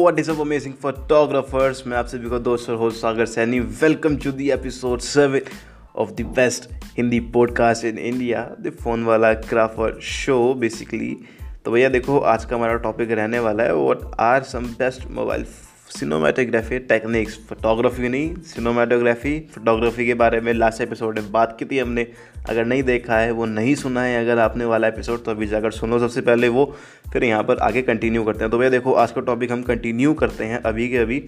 What is up amazing photographers मैं आप सभी का दोस्त और host Sagar Saini. Welcome to the episode seven of the best Hindi podcast in India the phone वाला grapher show basically तो भैया देखो, आज का हमारा टॉपिक रहने वाला है what are some best mobile cinematography techniques photography नहीं सिनोमेटोग्राफी फोटोग्राफी के बारे में लास्ट एपिसोड में बात की थी हमने। अगर नहीं देखा है, वो नहीं सुना है, अगर आपने वाला एपिसोड तो अभी जाकर सुनो सबसे पहले वो, फिर यहाँ पर आगे कंटिन्यू करते हैं। तो भैया देखो, आज का टॉपिक हम कंटिन्यू करते हैं अभी के अभी।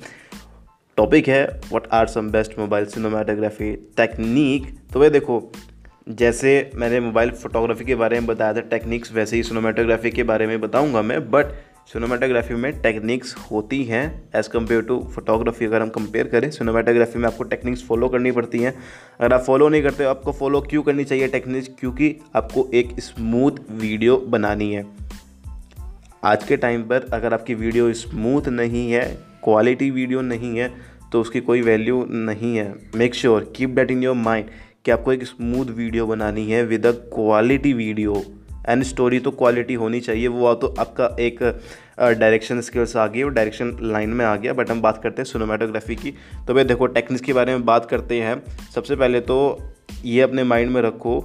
टॉपिक है what are some best mobile cinematography technique तो भैया देखो, जैसे मैंने मोबाइल फोटोग्राफी के बारे में बताया था टेक्निक्स वैसे ही सिनोमेटोग्राफी के बारे में बताऊँगा मैं बट सिनेमाटोग्राफी में टेक्निक्स होती हैं एज़ कंपेयर टू फोटोग्राफी अगर हम कंपेयर करें सिनेमाटोग्राफी में आपको टेक्निक्स फॉलो करनी पड़ती हैं। अगर आप फॉलो नहीं करते, आपको फॉलो क्यों करनी चाहिए टेक्निक्स क्योंकि आपको एक स्मूथ वीडियो बनानी है। आज के टाइम पर अगर आपकी वीडियो स्मूथ नहीं है क्वालिटी वीडियो नहीं है तो उसकी कोई वैल्यू नहीं है। Make sure keep that in your mind कि आपको एक स्मूथ वीडियो बनानी है with a quality video and story तो क्वालिटी होनी चाहिए, वो तो आपका एक डायरेक्शन स्किल्स आ गई और डायरेक्शन लाइन में आ गया बट हम बात करते हैं सिनेमाटोग्राफी की। तो भाई देखो टेक्निक्स के बारे में बात करते हैं। सबसे पहले तो ये अपने माइंड में रखो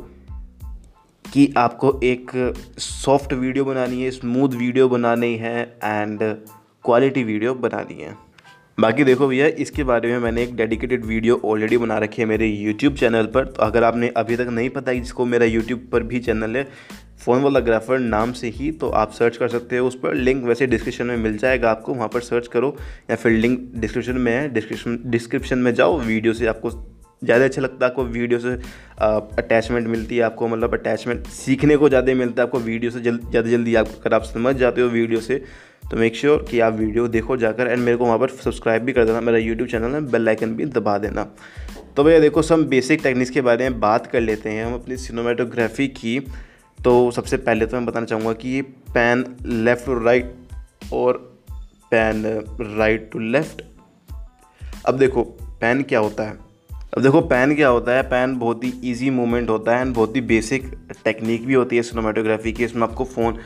कि आपको एक सॉफ्ट वीडियो बनानी है स्मूथ वीडियो बनानी है एंड क्वालिटी वीडियो बनानी है। बाकी देखो भैया, इसके बारे में मैंने एक डेडिकेटेड वीडियो ऑलरेडी बना रखी है मेरे यूट्यूब चैनल पर। तो अगर आपने अभी तक नहीं पता है, जिसको मेरा यूट्यूब पर भी चैनल है फ़ोन वाला ग्राफर नाम से ही तो आप सर्च कर सकते हो उस पर। लिंक वैसे डिस्क्रिप्शन में मिल जाएगा आपको, वहाँ पर सर्च करो, या फिर लिंक डिस्क्रिप्शन में है। डिस्क्रिप्शन डिस्क्रिप्शन में जाओ वीडियो से आपको ज़्यादा अच्छा लगता है, आपको वीडियो से अटैचमेंट मिलती है आपको मतलब अटैचमेंट सीखने को ज़्यादा मिलता है आपको वीडियो से जल्द ज़्यादा जल्दी आप, अगर आप समझ जाते हो वीडियो से तो मेक श्योर sure कि आप वीडियो देखो जाकर एंड मेरे को वहाँ पर सब्सक्राइब भी कर देना। मेरा यूट्यूब चैनल है बेल आइकन भी दबा देना। तो भैया देखो सब बेसिक टेक्निक्स के बारे में बात कर लेते हैं। हम अपनी सिनेमाटोग्राफी की तो सबसे पहले तो मैं बताना चाहूँगा कि ये पैन लेफ़्ट टू राइट, और पैन राइट टू लेफ़्ट। अब देखो, पैन क्या होता है? अब देखो, पैन क्या होता है? पैन बहुत ही इजी मूवमेंट होता है एंड बहुत ही बेसिक टेक्निक भी होती है सिनेमाटोग्राफी की। इसमें आपको फ़ोन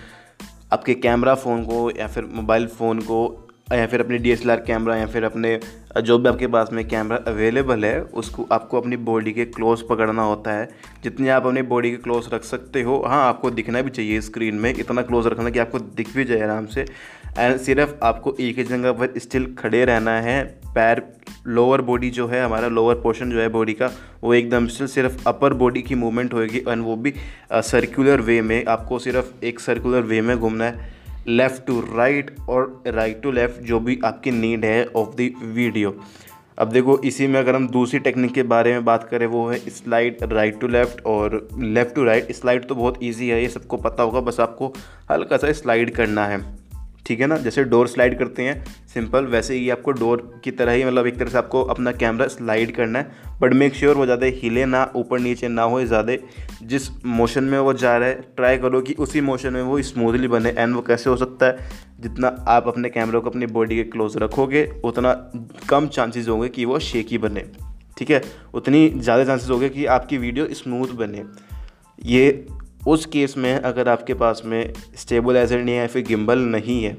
आपके कैमरा फ़ोन को या फिर मोबाइल फ़ोन को या फिर अपने डीएसएलआर कैमरा या फिर अपने जो भी आपके पास में कैमरा अवेलेबल है, उसको आपको अपनी बॉडी के क्लोज पकड़ना होता है। जितने आप अपनी बॉडी के क्लोज रख सकते हो हाँ आपको दिखना भी चाहिए स्क्रीन में, इतना क्लोज रखना कि आपको दिख भी जाए आराम से। एंड सिर्फ़ आपको एक ही जगह पर स्टिल खड़े रहना है। पैर लोअर बॉडी जो है, हमारा लोअर पोर्शन जो है बॉडी का, वो एकदम स्टिल सिर्फ़ अपर बॉडी की मूवमेंट होएगी एंड वो भी सर्कुलर वे में आपको सिर्फ़ एक सर्कुलर वे में घूमना है। लेफ़्ट टू राइट और राइट टू लेफ़्ट जो भी आपकी नीड है ऑफ़ द वीडियो अब देखो, इसी में अगर हम दूसरी टेक्निक के बारे में बात करें, वो है स्लाइड राइट टू लेफ़्ट और लेफ़्ट टू राइट स्लाइड तो बहुत इजी है, ये सबको पता होगा, बस आपको हल्का सा स्लाइड करना है। ठीक है ना? जैसे डोर स्लाइड करते हैं सिंपल वैसे ही आपको डोर की तरह ही मतलब एक तरह से आपको अपना कैमरा स्लाइड करना है बट मेक श्योर वो ज़्यादा हिले ना, ऊपर नीचे ना हो ज़्यादा। जिस मोशन में वो जा रहा है ट्राई करो कि उसी मोशन में वो स्मूथली बने एंड वो कैसे हो सकता है? जितना आप अपने कैमरे को अपनी बॉडी के क्लोज रखोगे, उतना कम चांसेस होंगे कि वो शेकी बने। ठीक है? उतनी ज़्यादा चांसेस होंगे कि आपकी वीडियो स्मूथ बने। ये उस केस में अगर आपके पास में स्टेबल एजर नहीं है फिर गिम्बल नहीं है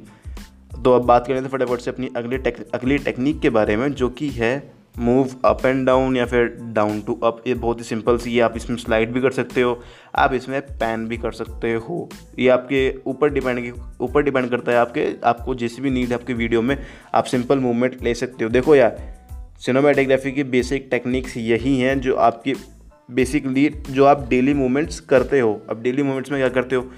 तो अब बात करें तो फटाफट से अपनी अगली टेक अगली टेक्निक के बारे में, जो कि है मूव अप एंड डाउन या फिर डाउन टू अप ये बहुत ही सिंपल सी है, आप इसमें स्लाइड भी कर सकते हो, आप इसमें पैन भी कर सकते हो। ये आपके ऊपर डिपेंड ऊपर डिपेंड करता है आपके, आपको जैसी भी नीड है आपकी वीडियो में, आप सिंपल मूवमेंट ले सकते हो। देखो यार सिनेमाटोग्राफी की बेसिक टेक्निक्स यही हैं, जो आपकी बेसिकली जो आप डेली मूवमेंट्स करते हो, अब डेली मूवमेंट्स में क्या करते हो?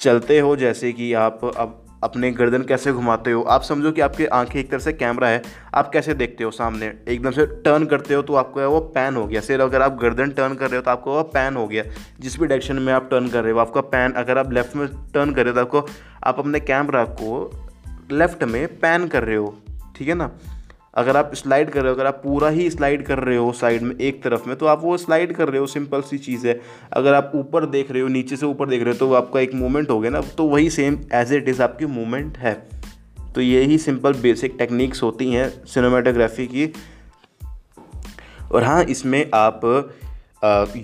चलते हो जैसे कि आप अब अपने गर्दन कैसे घुमाते हो। आप समझो कि आपके आँखें एक तरह से कैमरा है, आप कैसे देखते हो सामने? एकदम से टर्न करते हो तो आपको वो पैन हो गया। सिर्फ़ अगर आप गर्दन टर्न कर रहे हो तो आपको वो पैन हो गया। जिस भी डायरेक्शन में आप टर्न कर रहे हो, आपका पैन अगर आप लेफ़्ट में टर्न कर रहे हो तो आपको आप अपने कैमरा को लेफ़्ट में पैन कर रहे हो। ठीक है ना? अगर आप स्लाइड कर रहे हो, अगर आप पूरा ही स्लाइड कर रहे हो साइड में, एक तरफ़ में तो आप वो स्लाइड कर रहे हो, सिंपल सी चीज़ है। अगर आप ऊपर देख रहे हो, नीचे से ऊपर देख रहे हो तो आपका एक मूवमेंट हो गया ना तो वही सेम एज इट इज़ आपकी मूवमेंट है। तो यही सिंपल बेसिक टेक्निक्स होती हैं सिनेमाटोग्राफी की। और हाँ इसमें आप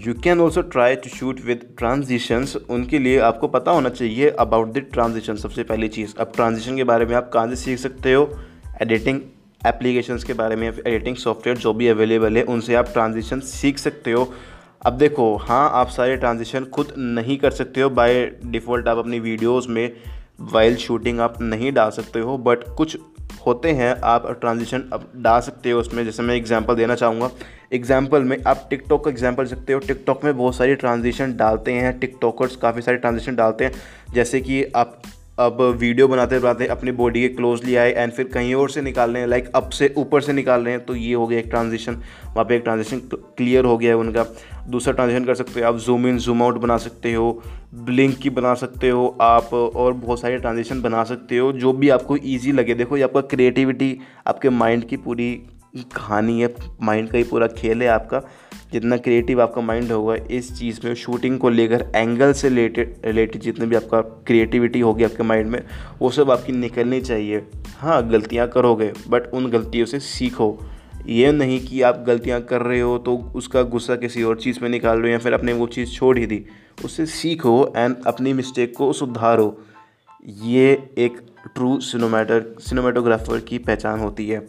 you can also try to shoot with transitions उनके लिए आपको पता होना चाहिए अबाउट द ट्रांजिशन सबसे पहली चीज़। अब ट्रांजिशन के बारे में आप कहाँ से सीख सकते हो? एडिटिंग एप्लीकेशंस के बारे में एडिटिंग सॉफ्टवेयर जो भी अवेलेबल है, उनसे आप ट्रांजिशन सीख सकते हो। अब देखो हाँ आप सारे ट्रांजिशन खुद नहीं कर सकते हो। बाय डिफ़ॉल्ट आप अपनी वीडियोस में वाइल शूटिंग आप नहीं डाल सकते हो बट कुछ होते हैं, आप ट्रांजिशन अब डाल सकते हो उसमें। जैसे मैं एग्जांपल देना चाहूँगा। एग्जांपल में आप टिकटॉक का एग्जांपल सकते हो। टिकटॉक में बहुत सारी ट्रांजिशन डालते हैं। टिकटॉकर्स काफ़ी सारे ट्रांजिशन डालते हैं। जैसे कि आप अब वीडियो बनाते बनाते अपनी बॉडी के क्लोजली आए एंड फिर कहीं और से निकाल रहे हैं लाइक अप से ऊपर से निकाल रहे हैं तो ये हो गया एक ट्रांजिशन वहाँ पे एक ट्रांजिशन क्लियर हो गया है उनका। दूसरा ट्रांजिशन कर सकते हो, आप जूम इन जूम आउट बना सकते हो ब्लिंक की बना सकते हो, आप और बहुत सारे ट्रांजिशन बना सकते हो, जो भी आपको ईजी लगे। देखो, ये आपका क्रिएटिविटी आपके माइंड की पूरी कहानी है, माइंड का ही पूरा खेल है आपका। जितना क्रिएटिव आपका माइंड होगा, इस चीज़ में शूटिंग को लेकर एंगल से रिलेटेड रिलेटेड जितने भी आपका क्रिएटिविटी होगी आपके माइंड में, वो सब आपकी निकलनी चाहिए। हाँ गलतियाँ करोगे बट उन गलतियों से सीखो। ये नहीं कि आप गलतियाँ कर रहे हो तो उसका गुस्सा किसी और चीज़ में निकाल रहे हो या फिर आपने वो चीज़ छोड़ ही दी। उससे सीखो एंड अपनी मिस्टेक को सुधारो। ये एक ट्रू सिनोमेटर सिनेमाटोग्राफर की पहचान होती है।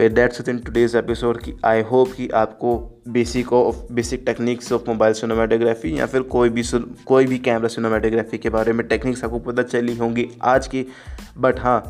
फिर डेट्स इन टुडेज़ एपिसोड की आई होप कि आपको basic of basic techniques of mobile cinematography या फिर कोई भी कोई भी कैमरा सिनेमाटोग्राफी के बारे में टेक्निक्स आपको पता चली होंगी आज की। बट हाँ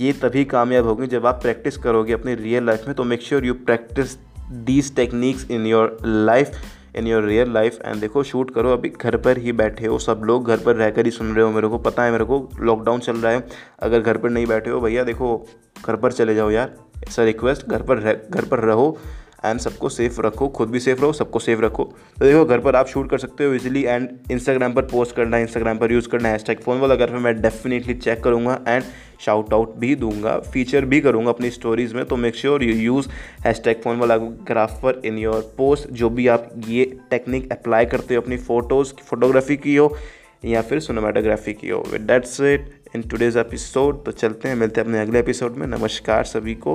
ये तभी कामयाब होगी जब आप प्रैक्टिस करोगे अपनी रियल लाइफ में तो make sure you practice these techniques in your life in your real life and देखो शूट करो। अभी घर पर ही बैठे हो सब लोग, घर पर रहकर ही सुन रहे हो मेरे को, पता है मेरे को लॉकडाउन चल रहा है। अगर घर पर नहीं बैठे हो भैया, देखो, घर पर चले जाओ यार। ऐसा रिक्वेस्ट घर पर रह, घर पर रहो एंड सबको सेफ़ रखो, खुद भी सेफ़ रहो, सबको सेफ़ रखो। तो देखो, घर पर आप शूट कर सकते हो इजीली एंड इंस्टाग्राम पर पोस्ट करना है इंस्टाग्राम पर यूज़ करना है हैश फ़ोन वाला घर पर मैं डेफिनेटली चेक करूँगा एंड शाउट आउट भी दूँगा फीचर भी करूँगा अपनी स्टोरीज़ में तो make sure you use hashtag phone वाला ग्राफर इन योर पोस्ट जो भी आप ये टेक्निक अप्लाई करते हो, अपनी फ़ोटोज़ फोटोग्राफी की हो या फिर सिनेमाटोग्राफी की हो। With that's it in today's episode तो चलते हैं, मिलते हैं अपने अगले एपिसोड में। नमस्कार सभी को।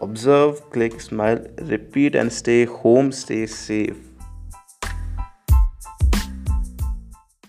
Observe click smile repeat and stay home stay safe